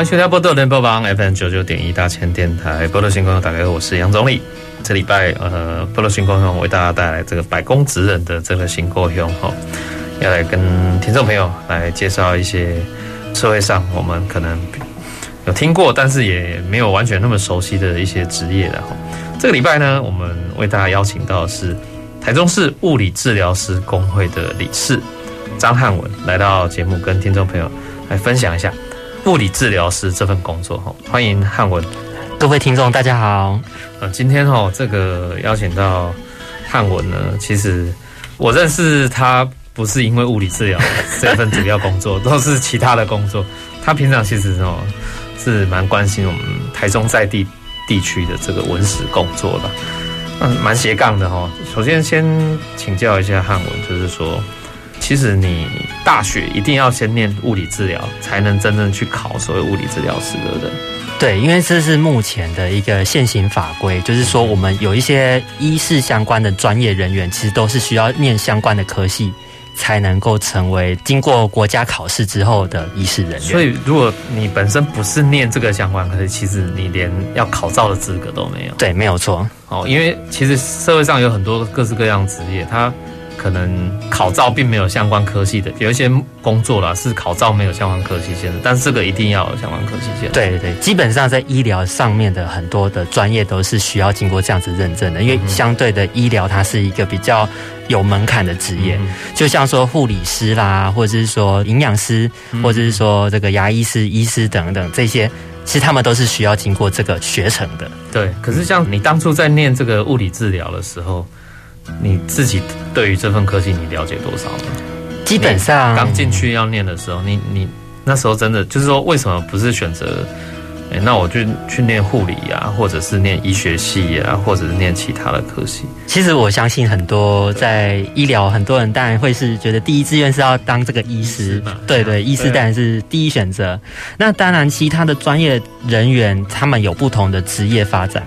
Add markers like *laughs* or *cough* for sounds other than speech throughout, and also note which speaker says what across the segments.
Speaker 1: 欢迎收听波多联播网 FM 九九点一大千电台波多新故乡，大家好，我是杨总理。这礼拜呃，波多新故乡为大家带来这个百工职人的这个新故乡哈，要来跟听众朋友来介绍一些社会上我们可能有听过，但是也没有完全那么熟悉的一些职业的哈。这个礼拜呢，我们为大家邀请到的是台中市物理治疗师工会的理事张汉文来到节目，跟听众朋友来分享一下。物理治疗师这份工作哈，欢迎汉文。
Speaker 2: 各位听众大家好。
Speaker 1: 呃，今天哈这个邀请到汉文呢，其实我认识他不是因为物理治疗这份主要工作，都是其他的工作。他平常其实哦是蛮关心我们台中在地地区的这个文史工作的，嗯，蛮斜杠的哈。首先先请教一下汉文，就是说。其实你大学一定要先念物理治疗，才能真正去考所谓物理治疗师，对不对？
Speaker 2: 对，因为这是目前的一个现行法规，就是说我们有一些医事相关的专业人员，其实都是需要念相关的科系，才能够成为经过国家考试之后的医师人员。
Speaker 1: 所以，如果你本身不是念这个相关科系，其实你连要考照的资格都没有。
Speaker 2: 对，没有错。
Speaker 1: 哦，因为其实社会上有很多各式各样职业，它。可能考照并没有相关科系的，有一些工作啦是考照没有相关科系线的，但是这个一定要有相关科系线。
Speaker 2: 对对，基本上在医疗上面的很多的专业都是需要经过这样子认证的，因为相对的医疗它是一个比较有门槛的职业，就像说护理师啦，或者是说营养师，或者是说这个牙医师、医师等等这些，其实他们都是需要经过这个学程的。
Speaker 1: 对，可是像你当初在念这个物理治疗的时候。你自己对于这份科技你了解多少呢？
Speaker 2: 基本上
Speaker 1: 刚进去要念的时候，你你那时候真的就是说，为什么不是选择？哎，那我就去念护理啊，或者是念医学系啊，或者是念其他的科系。
Speaker 2: 其实我相信很多在医疗，很多人当然会是觉得第一志愿是要当这个医师，对对，医师当然是第一选择。那当然，其他的专业人员他们有不同的职业发展。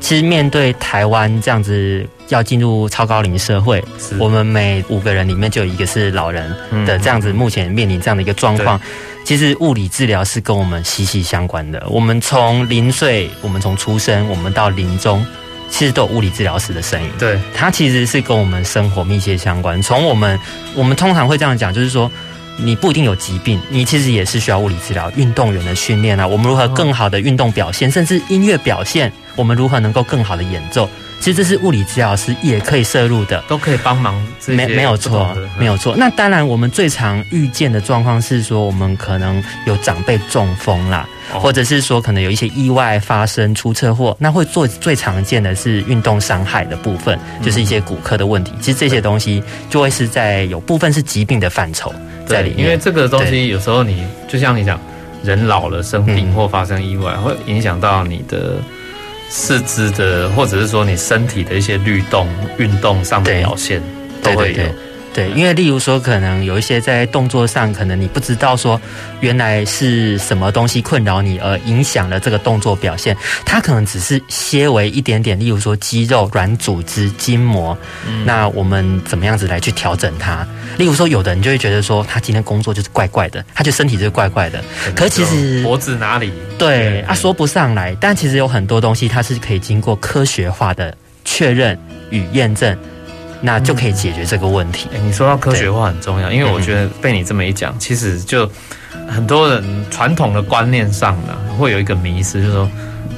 Speaker 2: 其实面对台湾这样子要进入超高龄社会，我们每五个人里面就有一个是老人的这样子，目前面临这样的一个状况。其实物理治疗是跟我们息息相关的。我们从零岁，我们从出生，我们到临终，其实都有物理治疗师的身影。
Speaker 1: 对，
Speaker 2: 它其实是跟我们生活密切相关。从我们，我们通常会这样讲，就是说，你不一定有疾病，你其实也是需要物理治疗。运动员的训练啊，我们如何更好的运动表现，甚至音乐表现，我们如何能够更好的演奏。其实这是物理治疗师也可以摄入的，
Speaker 1: 都可以帮忙。
Speaker 2: 没没有错，没有错。那当然，我们最常遇见的状况是说，我们可能有长辈中风啦，或者是说可能有一些意外发生出车祸，那会做最常见的是运动伤害的部分，就是一些骨科的问题。其实这些东西就会是在有部分是疾病的范畴在里面，
Speaker 1: 因为这个东西有时候你就像你讲，人老了生病或发生意外，会影响到你的。四肢的，或者是说你身体的一些律动、运动上的表现，都会有。
Speaker 2: 对，因为例如说，可能有一些在动作上，可能你不知道说原来是什么东西困扰你，而影响了这个动作表现。它可能只是些微一点点，例如说肌肉、软组织、筋膜。嗯。那我们怎么样子来去调整它？例如说，有的人就会觉得说，他今天工作就是怪怪的，他就身体就是怪怪的。可其实
Speaker 1: 脖子哪里？
Speaker 2: 对啊，说不上来。但其实有很多东西，它是可以经过科学化的确认与验证。那就可以解决这个问题。
Speaker 1: 欸，你说到科学化很重要，因为我觉得被你这么一讲，其实就很多人传统的观念上呢，会有一个迷失，就是说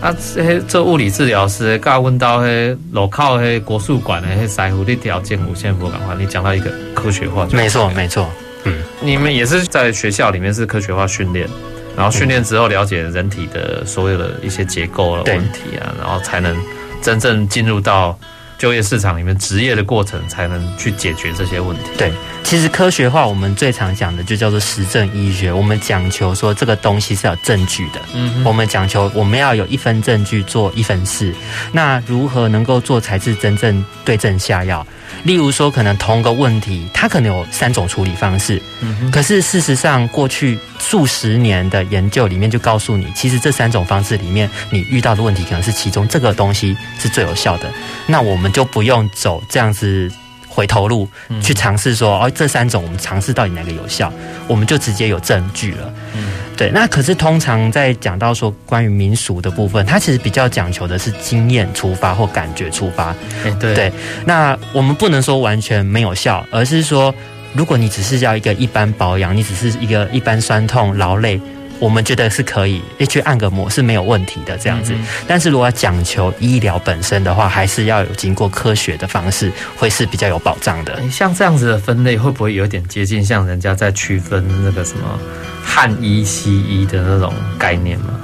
Speaker 1: 啊，这做物理治疗师，刚问到嘿，路口嘿国术馆的嘿师傅你条件无限不赶快，你讲到一个科学化，
Speaker 2: 没错没错，嗯，
Speaker 1: 你们也是在学校里面是科学化训练，然后训练之后了解人体的所有的一些结构的问题啊，然后才能真正进入到。就业市场里面职业的过程，才能去解决这些问题。
Speaker 2: 对，其实科学化我们最常讲的就叫做实证医学，我们讲求说这个东西是有证据的。嗯，我们讲求我们要有一分证据做一分事。那如何能够做才是真正对症下药？例如说，可能同个问题，它可能有三种处理方式。嗯，可是事实上，过去数十年的研究里面就告诉你，其实这三种方式里面，你遇到的问题可能是其中这个东西是最有效的。那我们就不用走这样子回头路，去尝试说，哦，这三种我们尝试到底哪个有效，我们就直接有证据了。嗯。对，那可是通常在讲到说关于民俗的部分，它其实比较讲求的是经验出发或感觉出发。
Speaker 1: 欸、对
Speaker 2: 对，那我们不能说完全没有效，而是说，如果你只是要一个一般保养，你只是一个一般酸痛劳累。我们觉得是可以，去按个摩是没有问题的这样子。但是如果要讲求医疗本身的话，还是要有经过科学的方式，会是比较有保障的。
Speaker 1: 像这样子的分类，会不会有点接近像人家在区分那个什么汉医、西医的那种概念吗？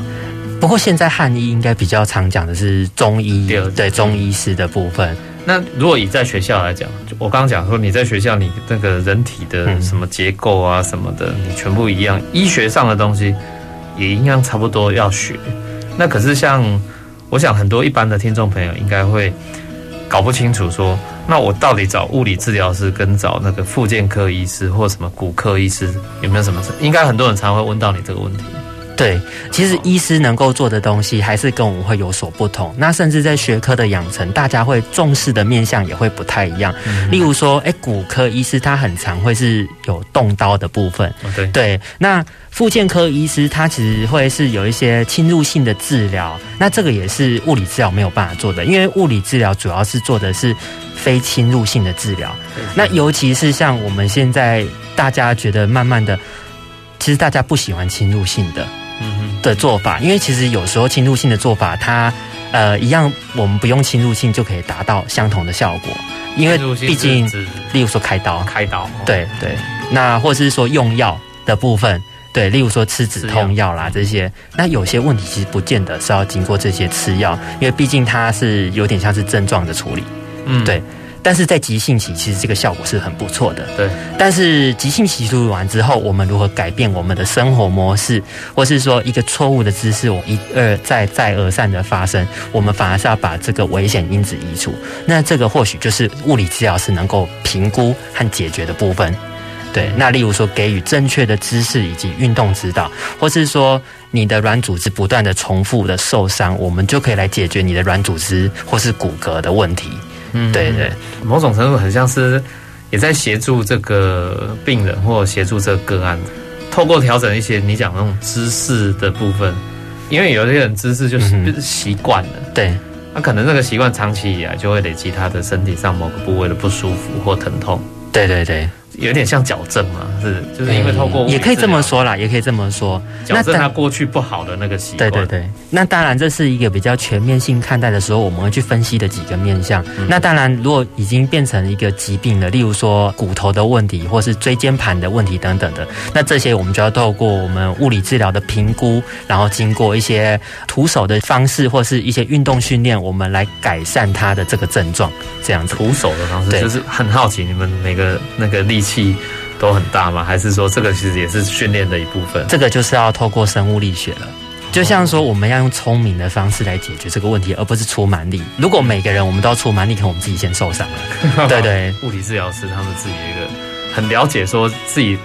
Speaker 2: 不过现在汉医应该比较常讲的是中医，对，对中医师的部分。
Speaker 1: 那如果以在学校来讲，我刚刚讲说你在学校，你那个人体的什么结构啊什么的，你全部一样，医学上的东西也一样差不多要学。那可是像我想很多一般的听众朋友应该会搞不清楚说，那我到底找物理治疗师跟找那个复健科医师或什么骨科医师有没有什么事？应该很多人常会问到你这个问题。
Speaker 2: 对，其实医师能够做的东西还是跟我们会有所不同。那甚至在学科的养成，大家会重视的面向也会不太一样。嗯、例如说，哎，骨科医师他很常会是有动刀的部分。
Speaker 1: 对，
Speaker 2: 对，那复健科医师他其实会是有一些侵入性的治疗。那这个也是物理治疗没有办法做的，因为物理治疗主要是做的是非侵入性的治疗。那尤其是像我们现在大家觉得慢慢的，其实大家不喜欢侵入性的。嗯的做法，因为其实有时候侵入性的做法，它呃一样，我们不用侵入性就可以达到相同的效果。因为毕竟，例如说开刀，
Speaker 1: 开刀，
Speaker 2: 对对，那或者是说用药的部分，对，例如说吃止痛药啦这些，那有些问题其实不见得是要经过这些吃药，因为毕竟它是有点像是症状的处理，嗯，对。但是在急性期，其实这个效果是很不错的。
Speaker 1: 对。
Speaker 2: 但是急性期处理完之后，我们如何改变我们的生活模式，或是说一个错误的姿势，我一而再再而三的发生，我们反而是要把这个危险因子移除。那这个或许就是物理治疗师能够评估和解决的部分。对。那例如说，给予正确的姿势以及运动指导，或是说你的软组织不断的重复的受伤，我们就可以来解决你的软组织或是骨骼的问题。嗯，对对，
Speaker 1: 某种程度很像是也在协助这个病人或协助这个个案，透过调整一些你讲那种姿势的部分，因为有些人姿势就是习惯了，嗯、
Speaker 2: 对，
Speaker 1: 那可能这个习惯长期以来就会累积他的身体上某个部位的不舒服或疼痛，
Speaker 2: 对对对。
Speaker 1: 有点像矫正嘛，是，就是因为透过
Speaker 2: 也可以这么说啦，也可以这么说，
Speaker 1: 矫正他过去不好的那个习惯。
Speaker 2: 对对对，那当然这是一个比较全面性看待的时候，我们会去分析的几个面向。嗯、那当然，如果已经变成一个疾病了，例如说骨头的问题，或是椎间盘的问题等等的，那这些我们就要透过我们物理治疗的评估，然后经过一些徒手的方式，或是一些运动训练，我们来改善他的这个症状。这样子，
Speaker 1: 徒手的方式，对就是很好奇你们每个那个力气都很大吗？还是说这个其实也是训练的一部分？
Speaker 2: 这个就是要透过生物力学了。就像说，我们要用聪明的方式来解决这个问题，而不是出蛮力。如果每个人我们都要出蛮力，可能我们自己先受伤了。*laughs* 对对，
Speaker 1: 物理治疗师他们自己一个很了解，说自己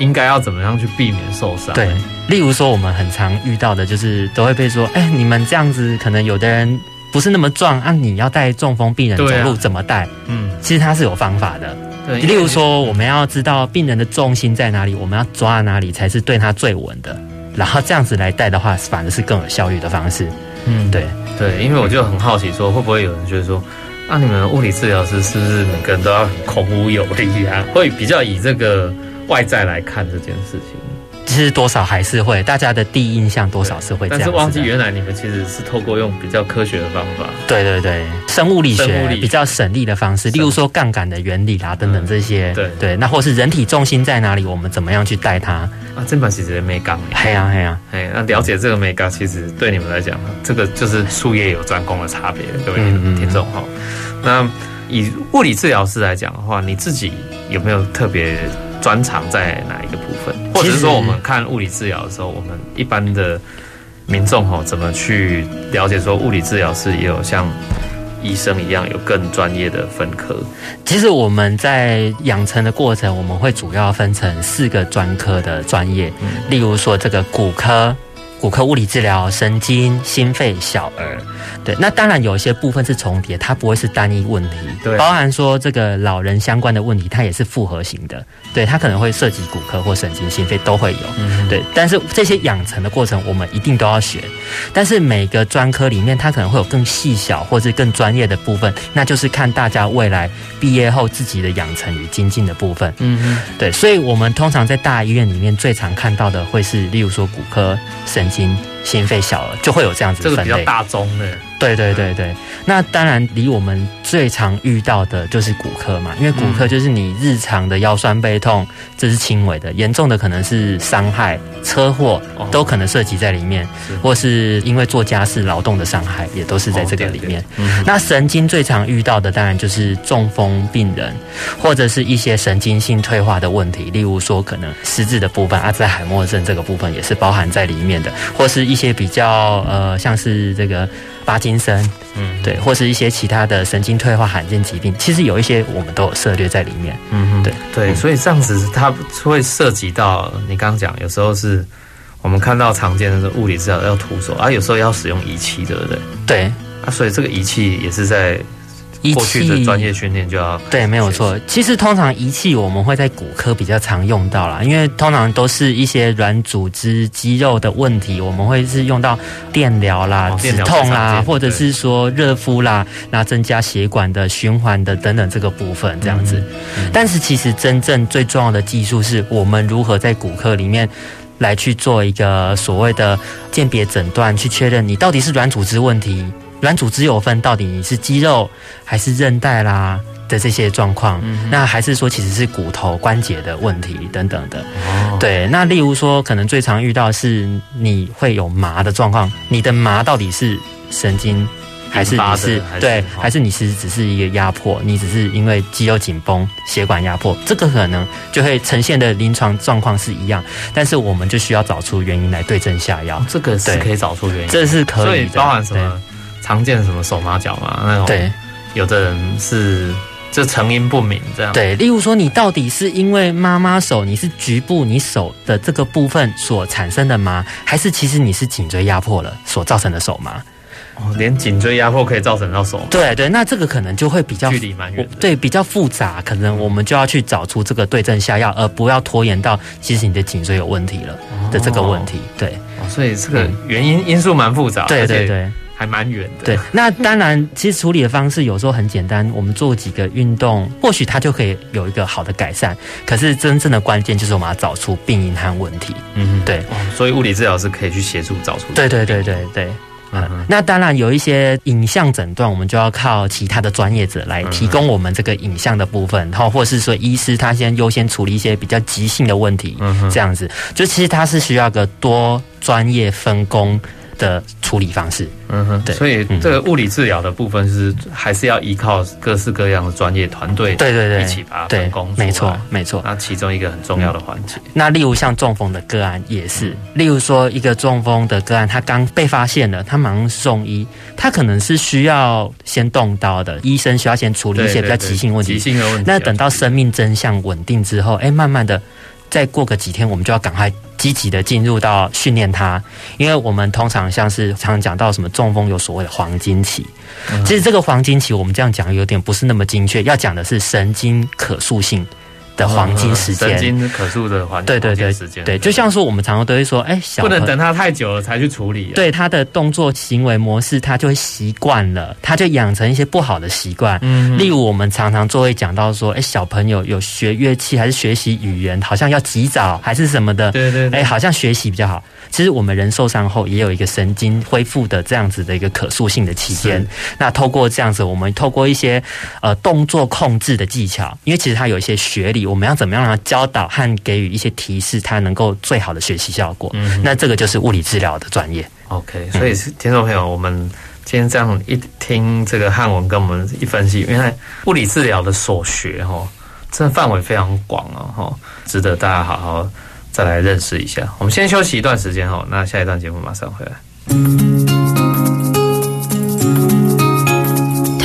Speaker 1: 应该要怎么样去避免受伤。
Speaker 2: 对，例如说我们很常遇到的就是都会被说，哎，你们这样子可能有的人不是那么壮啊，你要带中风病人走路怎么带？嗯，其实他是有方法的。对，例如说，我们要知道病人的重心在哪里，我们要抓哪里才是对他最稳的，然后这样子来带的话，反而是更有效率的方式。嗯，对
Speaker 1: 对，因为我就很好奇，说会不会有人觉得说，那、啊、你们物理治疗师是不是每个人都要很孔武有力啊？会比较以这个外在来看这件事情？
Speaker 2: 其实多少还是会，大家的第一印象多少是会这样。
Speaker 1: 但是忘记原来你们其实是透过用比较科学的方法，
Speaker 2: 对对对，生物力学比较省力的方式，例如说杠杆的原理啦等等这些，对对，那或是人体重心在哪里，我们怎么样去带它
Speaker 1: 啊？这把其实没杠，
Speaker 2: 嘿呀嘿呀，
Speaker 1: 哎，那了解这个没杠，其实对你们来讲，这个就是术业有专攻的差别，各位听众哈。那以物理治疗师来讲的话，你自己有没有特别？专长在哪一个部分，或者是说我们看物理治疗的时候，我们一般的民众哈，怎么去了解说物理治疗师也有像医生一样有更专业的分科？
Speaker 2: 其实我们在养成的过程，我们会主要分成四个专科的专业，例如说这个骨科。骨科物理治疗、神经、心肺、小儿，对，那当然有一些部分是重叠，它不会是单一问题，对，包含说这个老人相关的问题，它也是复合型的，对，它可能会涉及骨科或神经、心肺都会有，嗯，对，但是这些养成的过程，我们一定都要学，但是每个专科里面，它可能会有更细小或是更专业的部分，那就是看大家未来毕业后自己的养成与精进的部分，嗯嗯，对，所以我们通常在大医院里面最常看到的会是，例如说骨科、神。心心肺小儿就会有这样子的分类，
Speaker 1: 这个比较大宗的。
Speaker 2: 对对对对，那当然离我们最常遇到的就是骨科嘛，因为骨科就是你日常的腰酸背痛，这是轻微的，严重的可能是伤害、车祸都可能涉及在里面，或是因为做家事劳动的伤害也都是在这个里面。那神经最常遇到的当然就是中风病人，或者是一些神经性退化的问题，例如说可能失智的部分，阿兹海默症这个部分也是包含在里面的，或是一些比较呃像是这个。帕金森，嗯，对，或是一些其他的神经退化罕见疾病，其实有一些我们都有涉略在里面，嗯哼，对
Speaker 1: 对，所以这样子它会涉及到你刚刚讲，有时候是我们看到常见的是物理治疗要徒手，啊，有时候要使用仪器，对不对？
Speaker 2: 对，
Speaker 1: 啊，所以这个仪器也是在。过去的专业训练就要
Speaker 2: 对，没有错。其实通常仪器我们会在骨科比较常用到啦，因为通常都是一些软组织、肌肉的问题，我们会是用到电疗啦、止痛啦，或者是说热敷啦，那增加血管的循环的等等这个部分这样子。但是其实真正最重要的技术是我们如何在骨科里面来去做一个所谓的鉴别诊断，去确认你到底是软组织问题。软组织有分，到底你是肌肉还是韧带啦的这些状况，嗯、那还是说其实是骨头关节的问题等等的。哦、对，那例如说可能最常遇到是你会有麻的状况，你的麻到底是神经还是你是对，还是你其实只是一个压迫，你只是因为肌肉紧绷、血管压迫，这个可能就会呈现的临床状况是一样，但是我们就需要找出原因来对症下药。
Speaker 1: 这个是可以找出原因，
Speaker 2: 这是可以的，
Speaker 1: 包含什么？常见什么手麻脚麻那种，对，有的人是就成因不明这样。
Speaker 2: 对，例如说你到底是因为妈妈手，你是局部你手的这个部分所产生的麻，还是其实你是颈椎压迫了所造成的手麻？
Speaker 1: 哦，连颈椎压迫可以造成到手麻？
Speaker 2: 对对，那这个可能就会比较
Speaker 1: 距离蛮远，
Speaker 2: 对，比较复杂，可能我们就要去找出这个对症下药，而不要拖延到其实你的颈椎有问题了的这个问题。对，
Speaker 1: 哦，所以这个原因因素蛮复杂。
Speaker 2: 对对对。
Speaker 1: 还蛮远的。
Speaker 2: 对，那当然，*laughs* 其实处理的方式有时候很简单，我们做几个运动，或许它就可以有一个好的改善。可是真正的关键就是我们要找出病因和问题。嗯，对。
Speaker 1: 所以物理治疗是可以去协助找出。
Speaker 2: 对对对对对。嗯，那当然有一些影像诊断，我们就要靠其他的专业者来提供我们这个影像的部分，然后或是说医师他先优先处理一些比较急性的问题。嗯，这样子，就其实他是需要个多专业分工的处理方式，嗯哼，对，
Speaker 1: 所以这个物理治疗的部分是还是要依靠各式各样的专业团队，对对对，一起把它分工，
Speaker 2: 没错没错。
Speaker 1: 那其中一个很重要的环节，
Speaker 2: 那例如像中风的个案也是，例如说一个中风的个案，他刚被发现了，他马上送医，他可能是需要先动刀的，医生需要先处理一些比较急性问题，急性的问题。那等到生命真相稳定之后，哎，慢慢的。再过个几天，我们就要赶快积极的进入到训练它，因为我们通常像是常常讲到什么中风有所谓的黄金期，其实这个黄金期我们这样讲有点不是那么精确，要讲的是神经可塑性的黄金时间，
Speaker 1: 神经可塑的环对对对时间，
Speaker 2: 对，就像说我们常常都会说，哎，小
Speaker 1: 不能等他太久了才去处理，
Speaker 2: 对他的动作行为模式，他就会习惯了，他就养成一些不好的习惯。嗯，例如我们常常就会讲到说，哎，小朋友有学乐器还是学习语言，好像要及早还是什么的，
Speaker 1: 对对，
Speaker 2: 哎，好像学习比较好。其实我们人受伤后也有一个神经恢复的这样子的一个可塑性的期间。那透过这样子，我们透过一些呃动作控制的技巧，因为其实它有一些学理。我们要怎么样让他教导和给予一些提示，他能够最好的学习效果？嗯，那这个就是物理治疗的专业。
Speaker 1: OK，所以听众朋友，我们今天这样一听这个汉文跟我们一分析，原来物理治疗的所学哈，这范围非常广哦，哈，值得大家好好再来认识一下。我们先休息一段时间哦，那下一段节目马上回来。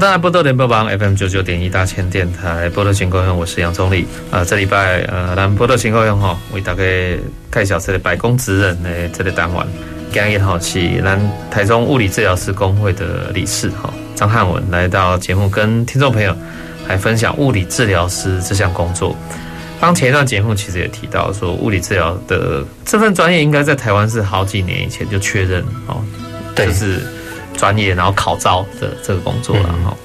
Speaker 1: 欢迎大家波多联播网 FM 九九点一大千电台波多新故乡，我是杨宗理。啊，这礼拜呃，咱波多新故乡哈，为大家介绍这个百工职人的这个单元。今日好是咱台中物理治疗师工会的理事哈张汉文来到节目，跟听众朋友来分享物理治疗师这项工作。刚前一段节目其实也提到说，物理治疗的这份专业应该在台湾是好几年以前就确认哦，就是。专业，然后考招的这个工作了哈。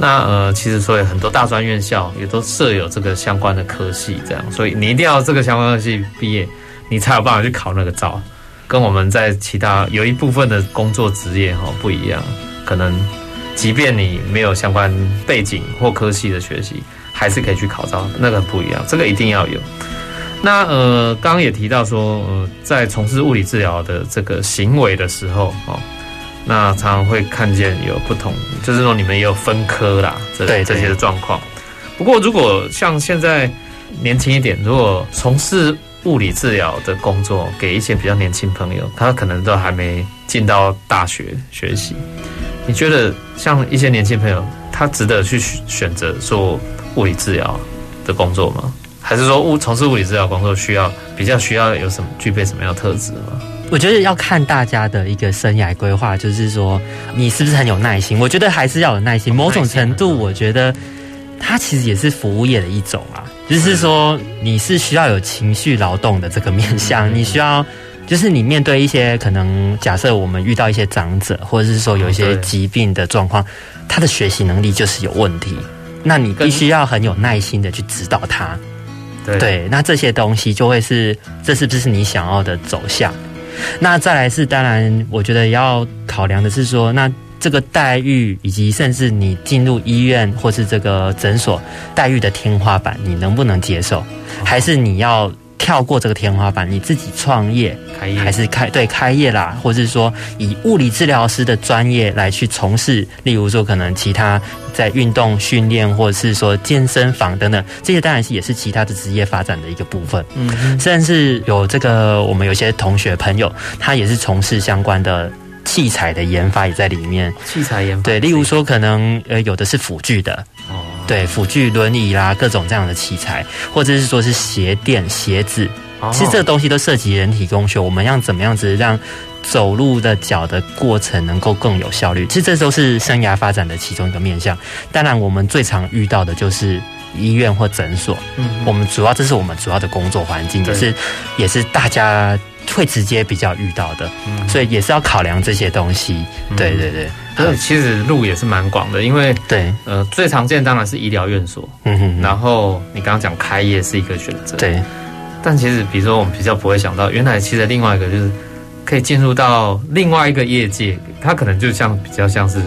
Speaker 1: 那呃，其实所以很多大专院校也都设有这个相关的科系，这样，所以你一定要这个相关科系毕业，你才有办法去考那个招。跟我们在其他有一部分的工作职业哈不一样，可能即便你没有相关背景或科系的学习，还是可以去考招，那个不一样，这个一定要有。那呃，刚刚也提到说，呃，在从事物理治疗的这个行为的时候，哦。那常常会看见有不同，就是说你们也有分科啦，这对这些的状况。不过如果像现在年轻一点，如果从事物理治疗的工作，给一些比较年轻朋友，他可能都还没进到大学学习，你觉得像一些年轻朋友，他值得去选择做物理治疗的工作吗？还是说物从事物理治疗工作需要比较需要有什么具备什么样的特质吗？
Speaker 2: 我觉得要看大家的一个生涯规划，就是说你是不是很有耐心。我觉得还是要有耐心。某种程度，我觉得它其实也是服务业的一种啊。就是说你是需要有情绪劳动的这个面向，你需要就是你面对一些可能，假设我们遇到一些长者，或者是说有一些疾病的状况，他的学习能力就是有问题。那你必须要很有耐心的去指导他。对，那这些东西就会是，这是不是你想要的走向？那再来是，当然，我觉得要考量的是说，那这个待遇以及甚至你进入医院或是这个诊所待遇的天花板，你能不能接受？还是你要跳过这个天花板，你自己创业，开业还是开对开业啦，或者是说以物理治疗师的专业来去从事，例如说可能其他在运动训练，或者是说健身房等等，这些当然是也是其他的职业发展的一个部分。嗯，甚至有这个我们有些同学朋友，他也是从事相关的器材的研发也在里面。
Speaker 1: 器材研发
Speaker 2: 对，例如说可能呃有的是辅具的。对，辅具轮椅啦，各种这样的器材，或者是说是鞋垫、鞋子，其实这个东西都涉及人体工学。我们要怎么样子让走路的脚的过程能够更有效率？其实这都是生涯发展的其中一个面向。当然，我们最常遇到的就是医院或诊所。嗯，我们主要这是我们主要的工作环境，也是也是大家会直接比较遇到的。嗯，所以也是要考量这些东西。对对对。
Speaker 1: 所以其实路也是蛮广的，因为
Speaker 2: 对，
Speaker 1: 呃，最常见当然是医疗院所，嗯哼，然后你刚刚讲开业是一个选择，
Speaker 2: 对，
Speaker 1: 但其实比如说我们比较不会想到，原来其实另外一个就是可以进入到另外一个业界，它可能就像比较像是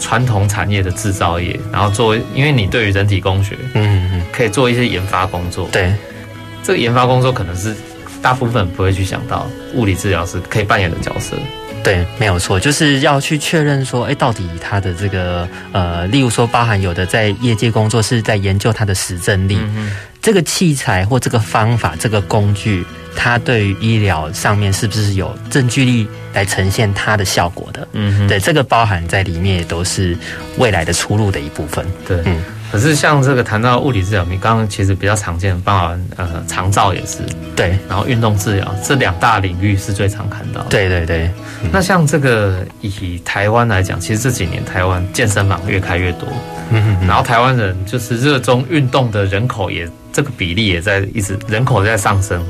Speaker 1: 传统产业的制造业，然后作为因为你对于人体工学，嗯嗯，可以做一些研发工作，
Speaker 2: 对，
Speaker 1: 这个研发工作可能是大部分不会去想到物理治疗师可以扮演的角色。
Speaker 2: 对，没有错，就是要去确认说，哎，到底它的这个呃，例如说，包含有的在业界工作是在研究它的实证力，嗯、这个器材或这个方法、这个工具，它对于医疗上面是不是有证据力来呈现它的效果的？嗯，对，这个包含在里面也都是未来的出路的一部分。
Speaker 1: 对，嗯。可是像这个谈到物理治疗，你刚刚其实比较常见的，包含呃长照也是
Speaker 2: 对，
Speaker 1: 然后运动治疗这两大领域是最常看到的。
Speaker 2: 对对对。嗯、那
Speaker 1: 像这个以台湾来讲，其实这几年台湾健身房越开越多，然后台湾人就是热衷运动的人口也这个比例也在一直人口在上升，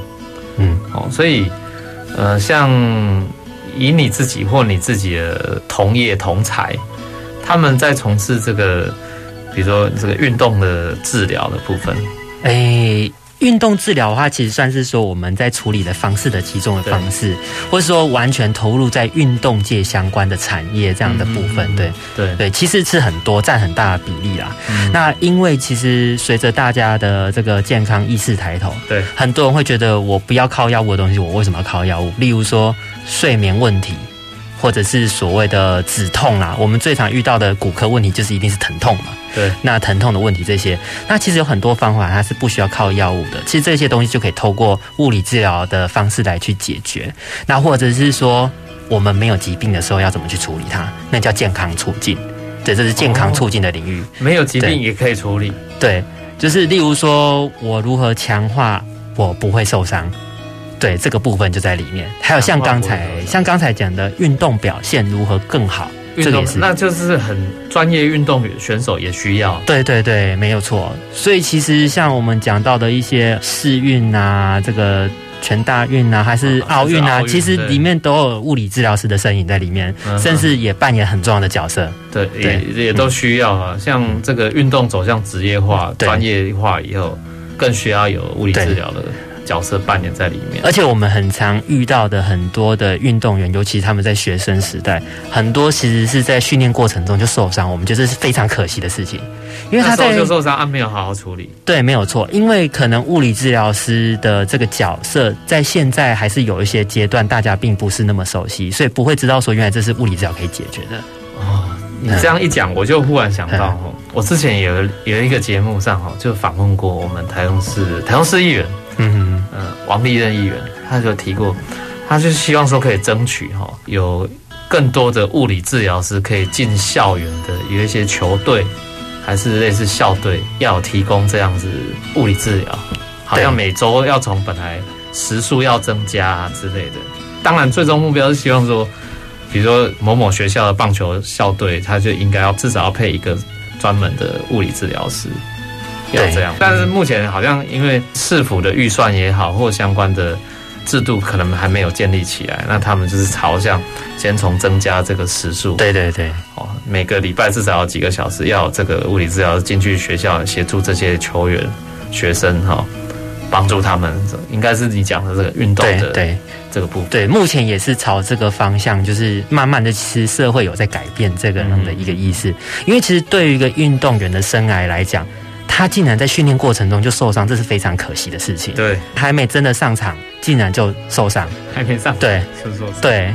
Speaker 1: 嗯哦，所以呃像以你自己或你自己的同业同才，他们在从事这个。比如说这个运动的治疗的部分，
Speaker 2: 哎、欸，运动治疗的话，其实算是说我们在处理的方式的其中的方式，或者说完全投入在运动界相关的产业这样的部分，对对对，其实是很多占很大的比例啦。嗯、那因为其实随着大家的这个健康意识抬头，对，很多人会觉得我不要靠药物的东西，我为什么要靠药物？例如说睡眠问题。或者是所谓的止痛啦，我们最常遇到的骨科问题就是一定是疼痛嘛。对，那疼痛的问题这些，那其实有很多方法，它是不需要靠药物的。其实这些东西就可以透过物理治疗的方式来去解决。那或者是说，我们没有疾病的时候要怎么去处理它？那叫健康促进。对，这是健康促进的领域。
Speaker 1: 哦，没有疾病也可以处理。
Speaker 2: 对，就是例如说我如何强化我不会受伤。对，这个部分就在里面，还有像刚才像刚才讲的运动表现如何更好，这个也是，
Speaker 1: 那就是很专业运动选手也需要。
Speaker 2: 对对对，没有错。所以其实像我们讲到的一些世运啊，这个全大运啊，还是奥运啊，其实里面都有物理治疗师的身影在里面，甚至也扮演很重要的角色。
Speaker 1: 对，对也也都需要啊。像这个运动走向职业化、专业化以后，更需要有物理治疗的。角色扮演在里面，
Speaker 2: 而且我们很常遇到的很多的运动员，尤其他们在学生时代，很多其实是在训练过程中就受伤，我们觉得是非常可惜的事情，因为他在
Speaker 1: 就受伤，啊，没有好好处理。
Speaker 2: 对，没有错，因为可能物理治疗师的这个角色，在现在还是有一些阶段大家并不是那么熟悉，所以不会知道说原来这是物理治疗可以解决的。
Speaker 1: 哦，你这样一讲，我就忽然想到，哦，我之前有有一个节目上，哈，就访问过我们台中市台中市议员。嗯，王立任议员他就提过，他就希望说可以争取哈，有更多的物理治疗师可以进校园的，有一些球队还是类似校队，要提供这样子物理治疗，好像每周要从本来时数要增加之类的。当然，最终目标是希望说，比如说某某学校的棒球校队，他就应该要至少要配一个专门的物理治疗师。要这样，但是目前好像因为市府的预算也好，或相关的制度可能还没有建立起来，那他们就是朝向先从增加这个时数。
Speaker 2: 对对对，
Speaker 1: 哦，每个礼拜至少要几个小时，要有这个物理治疗进去学校协助这些球员、学生哈，帮助他们。应该是你讲的这个运动的对这个部分。
Speaker 2: 对，目前也是朝这个方向，就是慢慢的，其实社会有在改变这个样的一个意思。因为其实对于一个运动员的生涯来讲，他竟然在训练过程中就受伤，这是非常可惜的事情。
Speaker 1: 对，
Speaker 2: 还没真的上场，竟然就受伤，
Speaker 1: 还没上，
Speaker 2: 对，
Speaker 1: 是受伤，
Speaker 2: 对，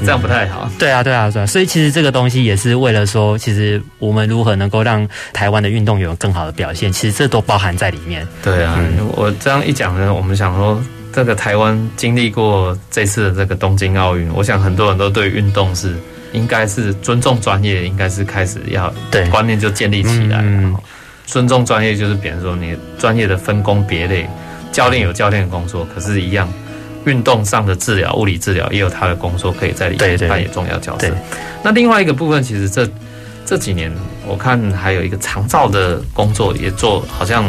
Speaker 1: 这样不太好。
Speaker 2: 对啊，对啊，对啊。所以其实这个东西也是为了说，其实我们如何能够让台湾的运动员有更好的表现，其实这都包含在里面。
Speaker 1: 对啊，嗯、我这样一讲呢，我们想说，这个台湾经历过这次的这个东京奥运，我想很多人都对运动是应该是尊重专业，应该是开始要对观念就建立起来了。嗯尊重专业就是，比如说你专业的分工别类，教练有教练的工作，可是，一样运动上的治疗、物理治疗也有他的工作可以在里面扮演重要角色。那另外一个部分，其实这这几年我看还有一个长照的工作也做，好像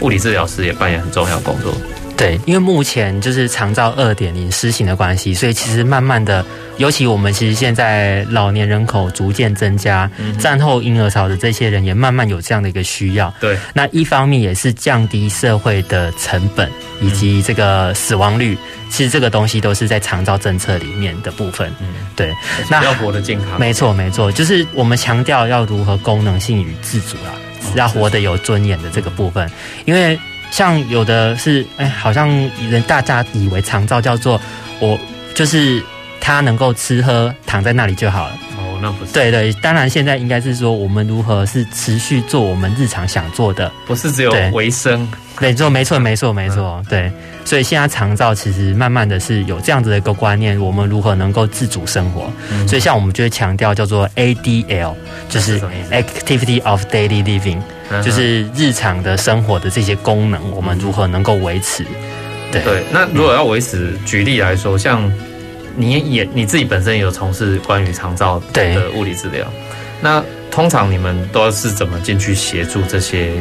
Speaker 1: 物理治疗师也扮演很重要的工作。
Speaker 2: 对，因为目前就是长照二点零施行的关系，所以其实慢慢的，尤其我们其实现在老年人口逐渐增加，嗯、战后婴儿潮的这些人也慢慢有这样的一个需要。
Speaker 1: 对，
Speaker 2: 那一方面也是降低社会的成本以及这个死亡率，嗯、其实这个东西都是在长照政策里面的部分。嗯，对，
Speaker 1: 那要活得健康，
Speaker 2: 没错没错，就是我们强调要如何功能性与自主啦，哦、要活得有尊严的这个部分，因为。像有的是，哎，好像人大家以为长照叫做我，就是他他能够吃喝躺在那里就好了。
Speaker 1: 哦，那不是。
Speaker 2: 对对，当然现在应该是说我们如何是持续做我们日常想做的，
Speaker 1: 不是只有维生。
Speaker 2: 没错，没错，没错，没错。对，所以现在长照其实慢慢的是有这样子的一个观念，我们如何能够自主生活。嗯、所以像我们就会强调叫做 ADL，就是 Activity of Daily Living，就是日常的生活的这些功能，我们如何能够维持。对
Speaker 1: 对，那如果要维持，举例来说，像你也你自己本身也有从事关于长照的物理治疗，那通常你们都是怎么进去协助这些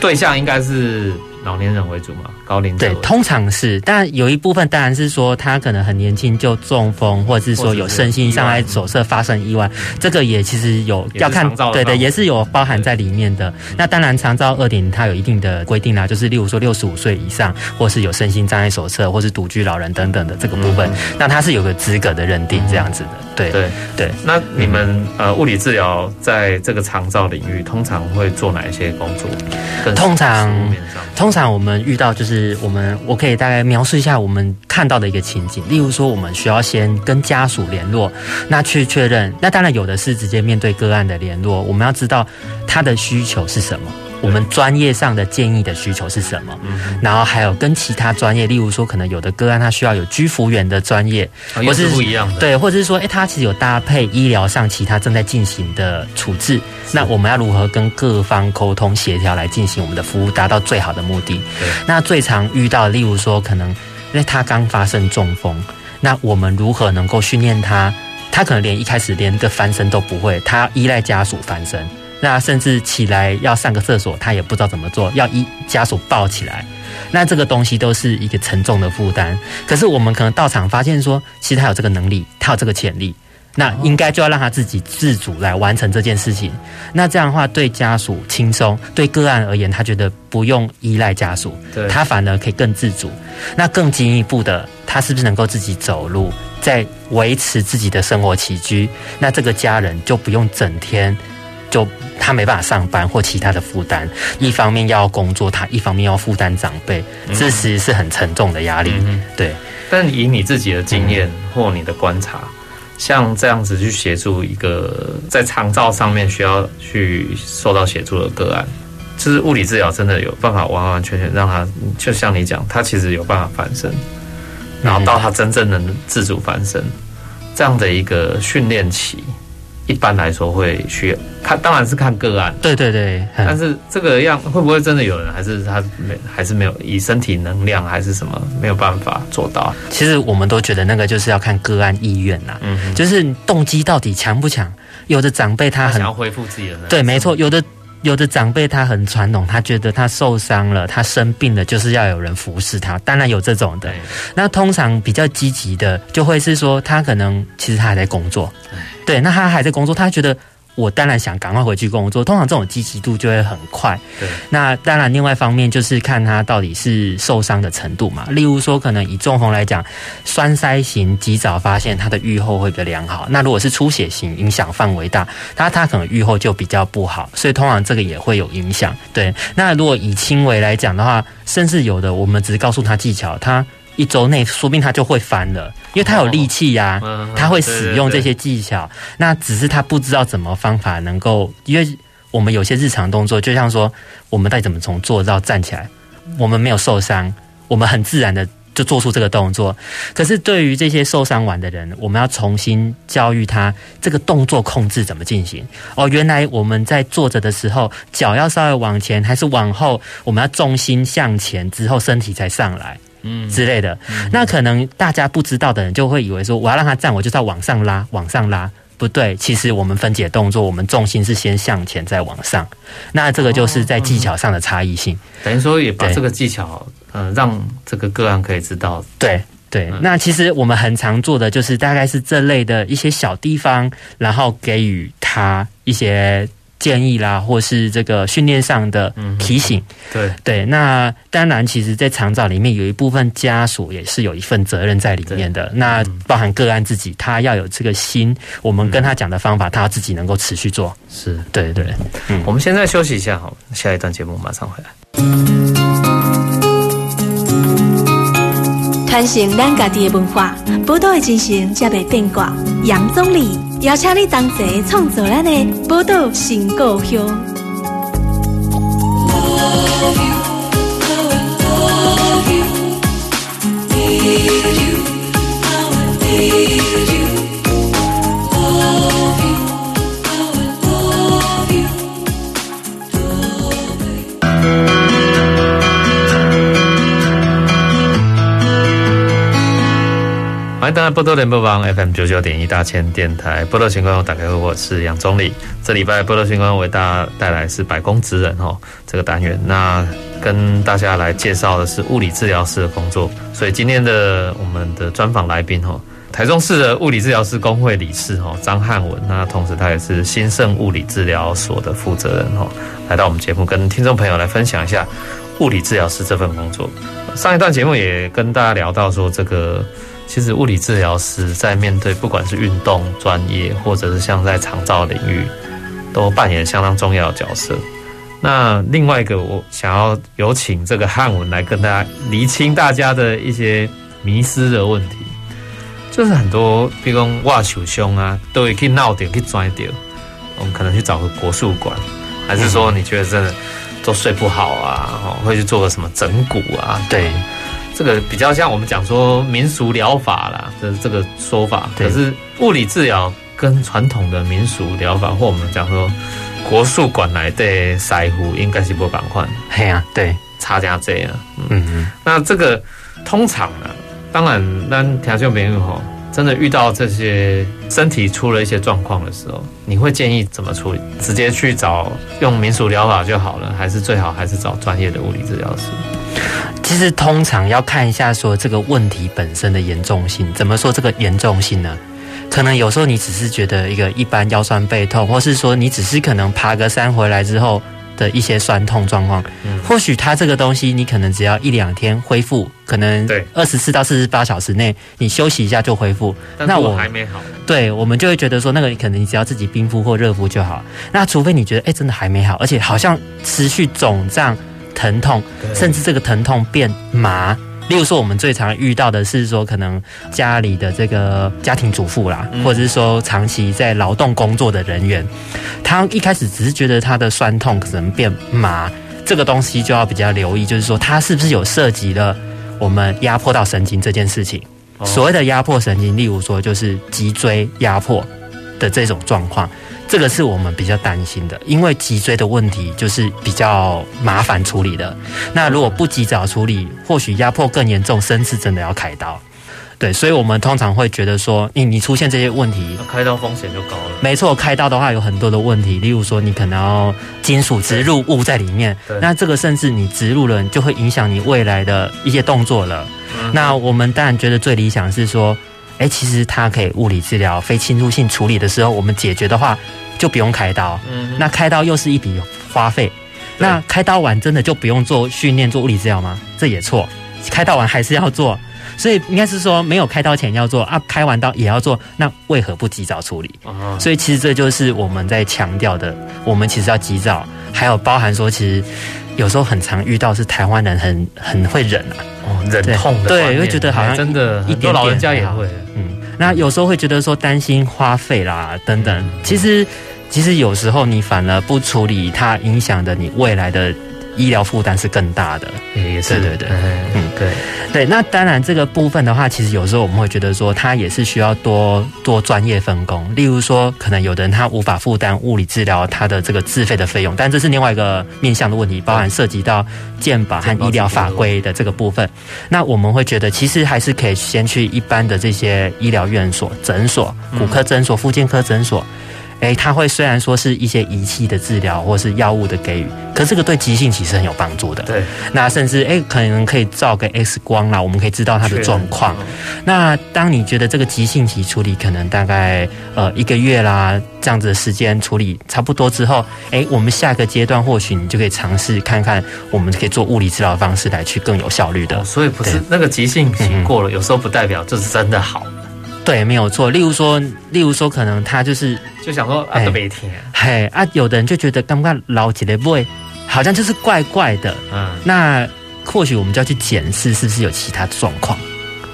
Speaker 1: 对象？应该是。老年人为主嘛，高龄者
Speaker 2: 对，通常是，但有一部分当然是说他可能很年轻就中风，或者是说有身心障碍手册发生意外，这个也其实有要看，对对，也是有包含在里面的。那当然，长照二点它有一定的规定啦，就是例如说六十五岁以上，或是有身心障碍手册，或是独居老人等等的这个部分，嗯、那它是有个资格的认定这样子的。对对对。
Speaker 1: 那你们呃物理治疗在这个长照领域通常会做哪一些工作？
Speaker 2: 通常。通常我们遇到就是是我们，我可以大概描述一下我们看到的一个情景。例如说，我们需要先跟家属联络，那去确认。那当然有的是直接面对个案的联络，我们要知道他的需求是什么。我们专业上的建议的需求是什么？嗯然后还有跟其他专业，例如说，可能有的个案他需要有居服员的专业，
Speaker 1: 或是不一样的，
Speaker 2: 对，或者是说，哎，他其实有搭配医疗上其他正在进行的处置，那我们要如何跟各方沟通协调来进行我们的服务，达到最好的目的？那最常遇到，例如说，可能因为他刚发生中风，那我们如何能够训练他？他可能连一开始连个翻身都不会，他依赖家属翻身。那甚至起来要上个厕所，他也不知道怎么做，要一家属抱起来，那这个东西都是一个沉重的负担。可是我们可能到场发现说，其实他有这个能力，他有这个潜力，那应该就要让他自己自主来完成这件事情。那这样的话，对家属轻松，对个案而言，他觉得不用依赖家属，他反而可以更自主。那更进一步的，他是不是能够自己走路，在维持自己的生活起居？那这个家人就不用整天。就他没办法上班或其他的负担，一方面要工作，他一方面要负担长辈，这其实是很沉重的压力。对，
Speaker 1: 但以你自己的经验或你的观察，像这样子去协助一个在长照上面需要去受到协助的个案，就是物理治疗真的有办法完完全全让他，就像你讲，他其实有办法翻身，然后到他真正能自主翻身这样的一个训练期。一般来说会需要看，当然是看个案。
Speaker 2: 对对对，
Speaker 1: 但是这个样会不会真的有人，还是他没，还是没有以身体能量还是什么没有办法做到？
Speaker 2: 其实我们都觉得那个就是要看个案意愿呐，嗯，就是动机到底强不强？有的长辈他很他
Speaker 1: 想要恢复自己的能力，
Speaker 2: 对，没错，有的。有的长辈他很传统，他觉得他受伤了，他生病了，就是要有人服侍他。当然有这种的，那通常比较积极的，就会是说他可能其实他还在工作，对，那他还在工作，他觉得。我当然想赶快回去工作，通常这种积极度就会很快。对，那当然另外一方面就是看他到底是受伤的程度嘛。例如说，可能以中风来讲，栓塞型及早发现，它的预后会比较良好。那如果是出血型，影响范围大，那它可能预后就比较不好。所以通常这个也会有影响。对，那如果以轻微来讲的话，甚至有的我们只是告诉他技巧，他。一周内，说不定他就会翻了，因为他有力气呀，他会使用这些技巧。那只是他不知道怎么方法能够，因为我们有些日常动作，就像说，我们到底怎么从坐到站起来，我们没有受伤，我们很自然的就做出这个动作。可是对于这些受伤完的人，我们要重新教育他这个动作控制怎么进行。哦，原来我们在坐着的时候，脚要稍微往前还是往后，我们要重心向前之后，身体才上来。嗯，之类的，那可能大家不知道的人就会以为说，我要让他站，我就是要往上拉，往上拉，不对，其实我们分解动作，我们重心是先向前再往上，那这个就是在技巧上的差异性。
Speaker 1: 等于说也把这个技巧，呃，让这个个案可以知道。
Speaker 2: 对对，那其实我们很常做的就是大概是这类的一些小地方，然后给予他一些。建议啦，或是这个训练上的提醒，嗯、
Speaker 1: 对
Speaker 2: 对。那当然，其实，在长照里面有一部分家属也是有一份责任在里面的。那包含个案自己，他要有这个心。我们跟他讲的方法，他要自己能够持续做。
Speaker 1: 是
Speaker 2: 对对。
Speaker 1: 嗯，我们现在休息一下，好，下一段节目马上回来。
Speaker 3: 传承咱家己的文化，宝岛的精神才袂变卦。杨总理邀请你同齐创造咱的宝岛新故
Speaker 1: 乡。欢大家波多联播网 FM 九九点一大千电台波多情况，打开我是杨宗理。这礼拜波多情况为大家带来是百工职人哦这个单元，那跟大家来介绍的是物理治疗师的工作。所以今天的我们的专访来宾哦，台中市的物理治疗师公会理事哦张汉文，那同时他也是兴盛物理治疗所的负责人哦，来到我们节目跟听众朋友来分享一下物理治疗师这份工作。上一段节目也跟大家聊到说这个。其实物理治疗师在面对不管是运动专业，或者是像在长照领域，都扮演相当重要的角色。那另外一个，我想要有请这个汉文来跟大家厘清大家的一些迷思的问题，就是很多，比如说挖球胸啊，都会去闹点去钻掉。我们可能去找个国术馆，还是说你觉得真的都睡不好啊？会去做个什么整骨啊？对。这个比较像我们讲说民俗疗法啦，这是这个说法。可是物理治疗跟传统的民俗疗法，或我们讲说国术馆来的师傅，应该是不同款。
Speaker 2: 嘿啊，对，
Speaker 1: 差价这样。
Speaker 2: 嗯嗯。
Speaker 1: 那这个通常呢，当然，那听众朋友吼，真的遇到这些身体出了一些状况的时候，你会建议怎么处理？直接去找用民俗疗法就好了，还是最好还是找专业的物理治疗师？
Speaker 2: 其实通常要看一下说这个问题本身的严重性。怎么说这个严重性呢？可能有时候你只是觉得一个一般腰酸背痛，或是说你只是可能爬个山回来之后的一些酸痛状况。嗯，或许它这个东西你可能只要一两天恢复，可能对二十四到四十八小时内你休息一下就恢复。
Speaker 1: 那我还没好。
Speaker 2: 对，我们就会觉得说那个可能你只要自己冰敷或热敷就好。那除非你觉得哎真的还没好，而且好像持续肿胀。疼痛，甚至这个疼痛变麻。例如说，我们最常遇到的是说，可能家里的这个家庭主妇啦，或者是说长期在劳动工作的人员，他一开始只是觉得他的酸痛可能变麻，这个东西就要比较留意，就是说他是不是有涉及了我们压迫到神经这件事情。所谓的压迫神经，例如说就是脊椎压迫的这种状况。这个是我们比较担心的，因为脊椎的问题就是比较麻烦处理的。那如果不及早处理，或许压迫更严重，甚至真的要开刀。对，所以我们通常会觉得说，你你出现这些问题，
Speaker 1: 开刀风险就高了。
Speaker 2: 没错，开刀的话有很多的问题，例如说你可能要金属植入物在里面，那这个甚至你植入了，就会影响你未来的一些动作了。那我们当然觉得最理想是说。哎，其实它可以物理治疗、非侵入性处理的时候，我们解决的话就不用开刀。嗯，那开刀又是一笔花费。那开刀完真的就不用做训练做物理治疗吗？这也错，开刀完还是要做。所以应该是说，没有开刀前要做啊，开完刀也要做。那为何不及早处理？所以其实这就是我们在强调的，我们其实要及早。还有包含说，其实有时候很常遇到是台湾人很很会忍啊。
Speaker 1: 哦，忍痛的
Speaker 2: 对，会觉得好像
Speaker 1: 真的一点点老人家也会，
Speaker 2: 嗯，那有时候会觉得说担心花费啦等等，其实其实有时候你反而不处理，它影响的你未来的。医疗负担是更大的，
Speaker 1: 也是对对对，
Speaker 2: 嗯对对。那当然这个部分的话，其实有时候我们会觉得说，它也是需要多多专业分工。例如说，可能有的人他无法负担物理治疗他的这个自费的费用，但这是另外一个面向的问题，包含涉及到健保和医疗法规的这个部分。那我们会觉得，其实还是可以先去一般的这些医疗院所、诊所、骨科诊所、附健科诊所。诶，它会虽然说是一些仪器的治疗或是药物的给予，可是这个对急性期是很有帮助的。对，那甚至诶，可能可以照个 X 光啦，我们可以知道它的状况。那当你觉得这个急性期处理可能大概呃一个月啦这样子的时间处理差不多之后，诶，我们下一个阶段或许你就可以尝试看看，我们可以做物理治疗的方式来去更有效率的。
Speaker 1: 哦，所以不是那个急性期过了，嗯，有时候不代表就是真的好。
Speaker 2: 对，没有错。例如说，例如说，可能他就是
Speaker 1: 就想说啊，都没听。
Speaker 2: 嘿啊，有的人就觉得刚刚老起来不会，好像就是怪怪的。嗯，那或许我们就要去检视是不是有其他状况。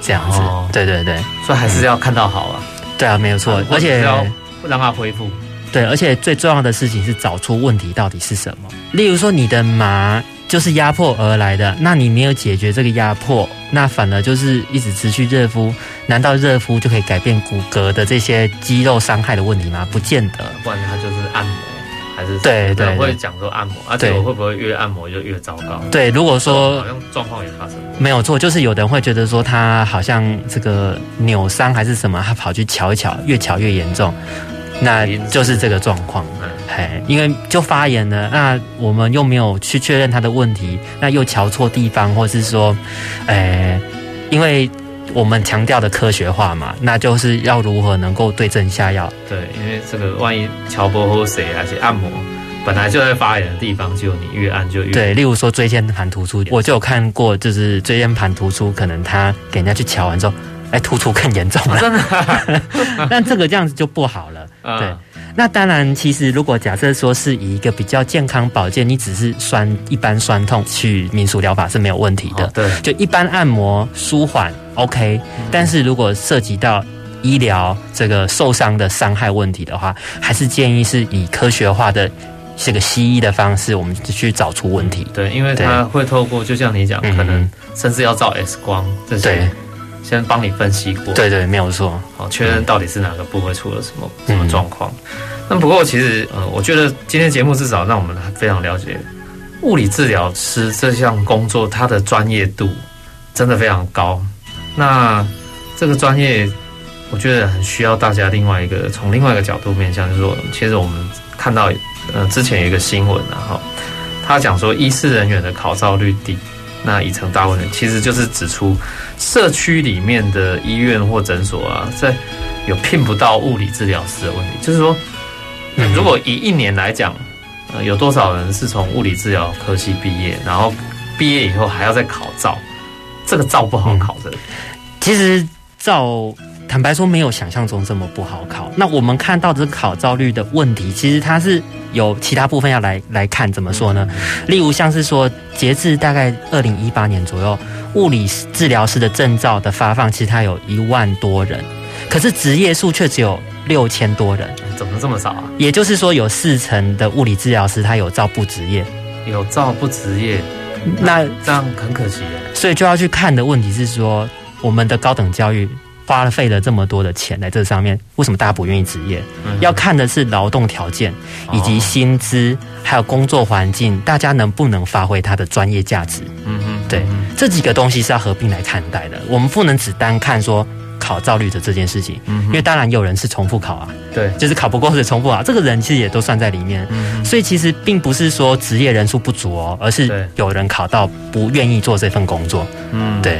Speaker 2: 这样子。哦、对对对，
Speaker 1: 所以还是要看到好啊。
Speaker 2: 嗯、对啊，没有错，而且
Speaker 1: 要让他恢复。
Speaker 2: 对，而且最重要的事情是找出问题到底是什么。例如说，你的麻就是压迫而来的，那你没有解决这个压迫，那反而就是一直持续热敷。难道热敷就可以改变骨骼的这些肌肉伤害的问题吗？不见得。
Speaker 1: 不然它就是按摩，还是
Speaker 2: 对对，
Speaker 1: 会讲说按摩，而且我会不会越按摩就越糟糕？
Speaker 2: 对，如果说
Speaker 1: 好像状况也发生过，
Speaker 2: 没有错，就是有的人会觉得说他好像这个扭伤还是什么，他跑去瞧一瞧，越瞧越严重。那就是这个状况，嘿，因为就发炎了，那我们又没有去确认他的问题，那又瞧错地方，或是说，诶，因为我们强调的科学化嘛，那就是要如何能够对症下药。
Speaker 1: 对，因为这个万一瞧不好谁，而且按摩本来就在发炎的地方，就你越按就越
Speaker 2: 对。例如说椎间盘突出，我就有看过，就是椎间盘突出，可能他给人家去瞧完之后。哎，突出更严重了，真的，*laughs* 但这个这样子就不好了。对，那当然，其实如果假设说是以一个比较健康保健，你只是酸一般酸痛去民俗疗法是没有问题的。
Speaker 1: 对，
Speaker 2: 就一般按摩舒缓 OK，但是如果涉及到医疗这个受伤的伤害问题的话，还是建议是以科学化的这个西医的方式，我们去找出问题。
Speaker 1: 对，因为它会透过，就像你讲，可能甚至要照 X 光这些。对。先帮你分析过，
Speaker 2: 对对，没有错。
Speaker 1: 好，确认到底是哪个部位出了什么、嗯、什么状况。那不过其实，呃，我觉得今天节目至少让我们非常了解物理治疗师这项工作，它的专业度真的非常高。那这个专业，我觉得很需要大家另外一个从另外一个角度面向，就是说，其实我们看到，呃，之前有一个新闻啊，哈，他讲说医师人员的考照率低。那已成大问题，其实就是指出社区里面的医院或诊所啊，在有聘不到物理治疗师的问题。就是说，如果以一年来讲，呃，有多少人是从物理治疗科系毕业，然后毕业以后还要再考照？这个照不好考的。
Speaker 2: 其实照。坦白说，没有想象中这么不好考。那我们看到这个考照率的问题，其实它是有其他部分要来来看。怎么说呢？例如像是说，截至大概二零一八年左右，物理治疗师的证照的发放，其实它有一万多人，可是职业数却只有六千多人。
Speaker 1: 怎么这么少啊？
Speaker 2: 也就是说，有四成的物理治疗师他有照不职业，
Speaker 1: 有照不职业，那这样很可惜。
Speaker 2: 所以就要去看的问题是说，我们的高等教育。花了费了这么多的钱在这上面，为什么大家不愿意职业？嗯、要看的是劳动条件以及薪资，还有工作环境，大家能不能发挥他的专业价值？嗯嗯，对，这几个东西是要合并来看待的。我们不能只单看说考照率的这件事情，嗯，因为当然有人是重复考啊，
Speaker 1: 对，
Speaker 2: 就是考不过是重复啊，这个人其实也都算在里面。嗯，所以其实并不是说职业人数不足哦，而是有人考到不愿意做这份工作。嗯，对，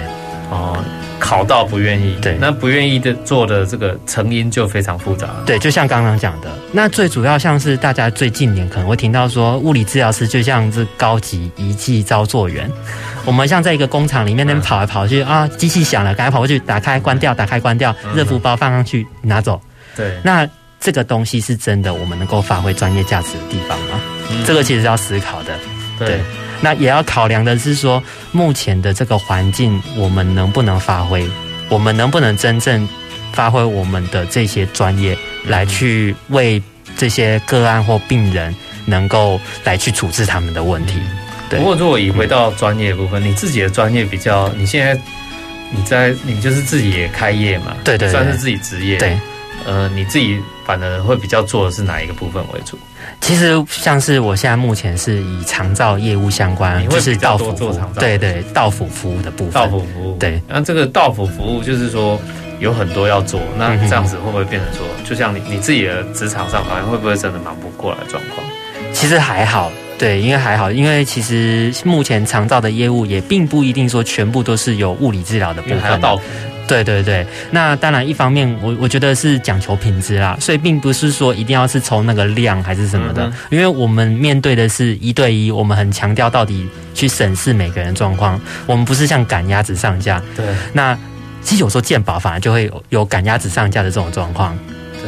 Speaker 1: 哦。考到不愿意，对，那不愿意的做的这个成因就非常复杂。
Speaker 2: 对，就像刚刚讲的，那最主要像是大家最近年可能会听到说，物理治疗师就像是高级仪器操作员。*laughs* 我们像在一个工厂里面那边跑来跑去啊，机器响了，赶快跑过去打开关掉，打开关掉，热敷包放上去拿走。
Speaker 1: 对，
Speaker 2: 那这个东西是真的，我们能够发挥专业价值的地方吗？嗯、这个其实是要思考的。对。对那也要考量的是说，目前的这个环境，我们能不能发挥？我们能不能真正发挥我们的这些专业，来去为这些个案或病人，能够来去处置他们的问题？对。
Speaker 1: 不过，如果以回到专业部分，你自己的专业比较，你现在你在你就是自己也开业嘛？
Speaker 2: 对对，
Speaker 1: 算是自己职业。
Speaker 2: 对。
Speaker 1: 呃，你自己反而会比较做的是哪一个部分为主？
Speaker 2: 其实像是我现在目前是以长照业务相关，就是到府服务，对对，到府服务的部分。
Speaker 1: 到府服务，对。那这个到府服务就是说有很多要做，那这样子会不会变成说，就像你你自己的职场上，好像会不会真的忙不过来状况？
Speaker 2: 其实还好，对，因为还好，因为其实目前长照的业务也并不一定说全部都是有物理治疗的部分。对对对，那当然，一方面我我觉得是讲求品质啦，所以并不是说一定要是抽那个量还是什么的，嗯、因为我们面对的是一对一，我们很强调到底去审视每个人状况，我们不是像赶鸭子上架。
Speaker 1: 对，
Speaker 2: 那其实有时候健保反而就会有有赶鸭子上架的这种状况。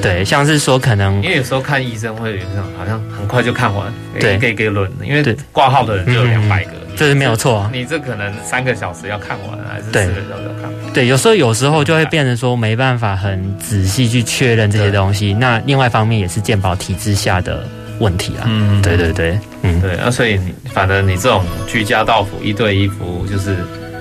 Speaker 2: 对，像是说可能
Speaker 1: 因为有时候看医生会有这种好像很快就看完，对，给给轮，因为挂号的人就有两百个。嗯
Speaker 2: 这是没有错。
Speaker 1: 你这可能三个小时要看完，还是四个小时要看完？
Speaker 2: 对，有时候有时候就会变成说没办法很仔细去确认这些东西。那另外一方面也是鉴宝体制下的问题啊。嗯，对对对，嗯
Speaker 1: 对。那所以你反正你这种居家到府一对一服务，就是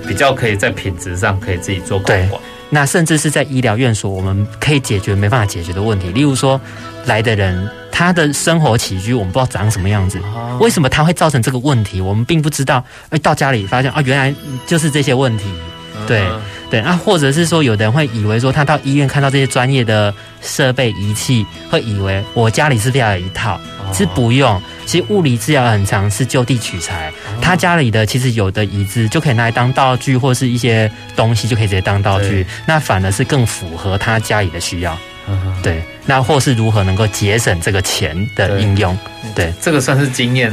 Speaker 1: 比较可以在品质上可以自己做控管。
Speaker 2: 那甚至是在医疗院所，我们可以解决没办法解决的问题，例如说来的人他的生活起居，我们不知道长什么样子，为什么他会造成这个问题，我们并不知道。哎，到家里发现啊，原来就是这些问题。对对，啊，或者是说，有的人会以为说，他到医院看到这些专业的设备仪器，会以为我家里是不是要有一套？是不用。其实物理治疗很常是就地取材，他家里的其实有的椅子就可以拿来当道具，或是一些东西就可以直接当道具，那反而是更符合他家里的需要。对，那或是如何能够节省这个钱的应用？对，
Speaker 1: 这个算是经验。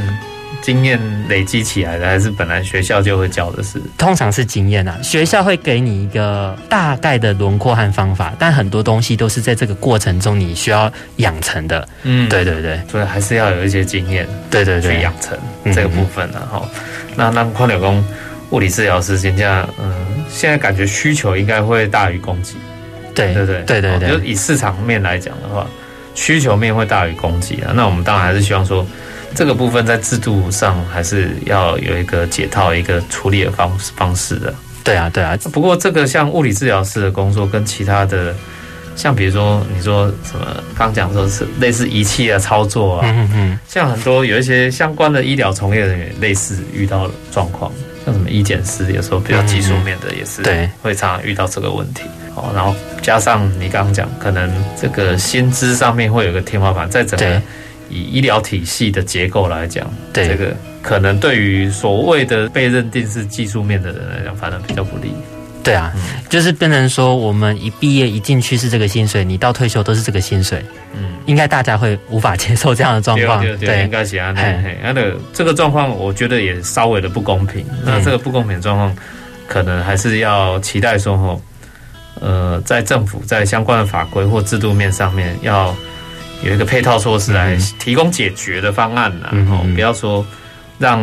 Speaker 1: 经验累积起来的，还是本来学校就会教的事？
Speaker 2: 通常是经验啊，学校会给你一个大概的轮廓和方法，但很多东西都是在这个过程中你需要养成的。嗯，对对对，
Speaker 1: 所以还是要有一些经验，
Speaker 2: 对对对，
Speaker 1: 去养成这个部分的哈。那那宽柳工物理治疗师现在，嗯，现在感觉需求应该会大于供给，
Speaker 2: 对对对对对对，
Speaker 1: 就以市场面来讲的话，需求面会大于供给啊。那我们当然还是希望说。这个部分在制度上还是要有一个解套、一个处理的方方式的。
Speaker 2: 对啊，对啊。
Speaker 1: 不过这个像物理治疗师的工作跟其他的，像比如说你说什么，刚讲说是类似仪器啊操作啊，嗯嗯，像很多有一些相关的医疗从业人员，类似遇到状况，像什么医检师，有时候比较技术面的也是，对，会常常遇到这个问题。哦，然后加上你刚刚讲，可能这个薪资上面会有个天花板，在整个。以医疗体系的结构来讲，对这个可能对于所谓的被认定是技术面的人来讲，反而比较不利。
Speaker 2: 对啊，嗯、就是变成说，我们一毕业一进去是这个薪水，你到退休都是这个薪水。嗯，应该大家会无法接受这样的状况。
Speaker 1: 对，对，对，应该是啊。嘿，那的这个状况，我觉得也稍微的不公平。那这个不公平的状况，可能还是要期待说，吼，呃，在政府在相关的法规或制度面上面要。有一个配套措施来提供解决的方案然后不要说让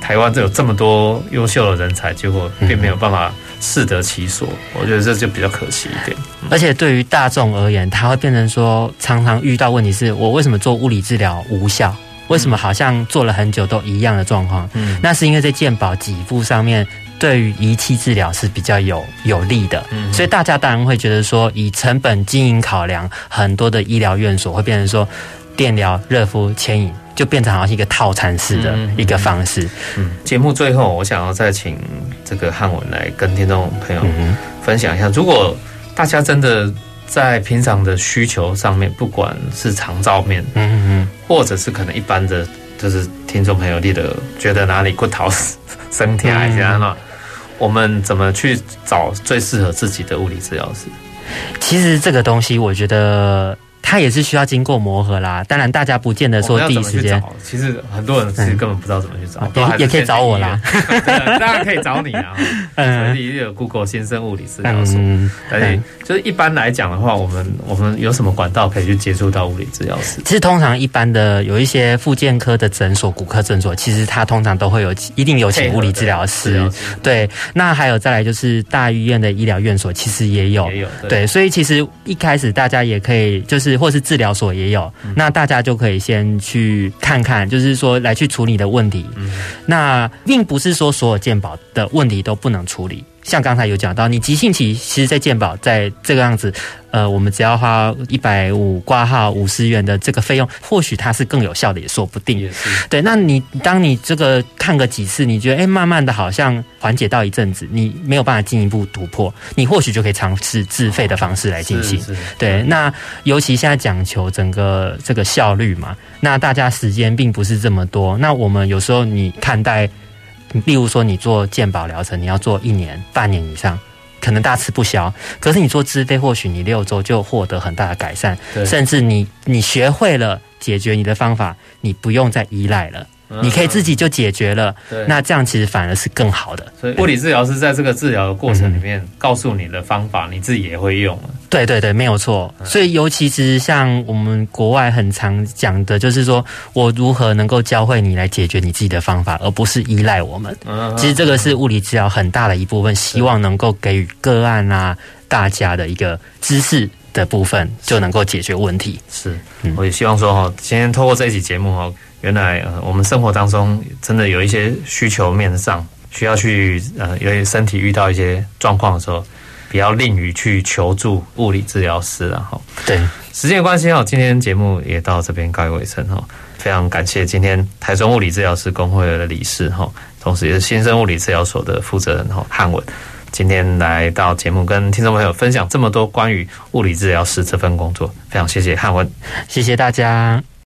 Speaker 1: 台湾这有这么多优秀的人才，结果并没有办法适得其所，我觉得这就比较可惜一点。
Speaker 2: 而且对于大众而言，他会变成说，常常遇到问题是我为什么做物理治疗无效？为什么好像做了很久都一样的状况？嗯，那是因为在健保给付上面。对于仪器治疗是比较有有利的，嗯，所以大家当然会觉得说，以成本经营考量，很多的医疗院所会变成说，电疗、热敷、牵引就变成好像是一个套餐式的一个方式。
Speaker 1: 嗯，节目最后，我想要再请这个汉文来跟听众朋友分享一下，如果大家真的在平常的需求上面，不管是长照面，嗯嗯，或者是可能一般的，就是听众朋友你的觉得哪里骨头 *laughs* 生疼一下呢？我们怎么去找最适合自己的物理治疗师？
Speaker 2: 其实这个东西，我觉得。它也是需要经过磨合啦，当然大家不见得说第一时间。
Speaker 1: 其实很多人其实根本不知道怎么去找，
Speaker 2: 也也可以找我啦。
Speaker 1: 当然 *laughs* 可以找你啊，嗯，你有 Google 先生物理治疗所。嗯，对，就是一般来讲的话，我们我们有什么管道可以去接触到物理治疗师？
Speaker 2: 其实通常一般的有一些复健科的诊所、骨科诊所，其实它通常都会有一定有请物理治疗师。对，那还有再来就是大医院的医疗院所，其实也有，也有对，所以其实一开始大家也可以就是。或是治疗所也有，那大家就可以先去看看，就是说来去处理的问题。那并不是说所有健保的问题都不能处理。像刚才有讲到，你急性期，其实，在健保在这个样子，呃，我们只要花一百五挂号五十元的这个费用，或许它是更有效的，也说不定。对，那你当你这个看个几次，你觉得哎、欸，慢慢的好像缓解到一阵子，你没有办法进一步突破，你或许就可以尝试自费的方式来进行。对，那尤其现在讲求整个这个效率嘛，那大家时间并不是这么多，那我们有时候你看待。例如说，你做健保疗程，你要做一年、半年以上，可能大吃不消。可是你做自费，或许你六周就获得很大的改善，甚至你你学会了解决你的方法，你不用再依赖了，你可以自己就解决了。那这样其实反而是更好的。
Speaker 1: 所以物理治疗师在这个治疗的过程里面，告诉你的方法，你自己也会用。
Speaker 2: 对对对，没有错。所以尤其是像我们国外很常讲的，就是说我如何能够教会你来解决你自己的方法，而不是依赖我们。其实这个是物理治疗很大的一部分，希望能够给予个案啊大家的一个知识的部分，就能够解决问题。
Speaker 1: 是，我也希望说哈，今天透过这一期节目哈，原来呃我们生活当中真的有一些需求面上需要去呃，因为身体遇到一些状况的时候。比较吝于去求助物理治疗师了哈。
Speaker 2: 对，
Speaker 1: 时间关系哈，今天节目也到这边告一尾声哈。非常感谢今天台中物理治疗师工会的理事哈，同时也是新生物理治疗所的负责人哈汉文，今天来到节目跟听众朋友分享这么多关于物理治疗师这份工作，非常谢谢汉文，
Speaker 2: 谢谢大家。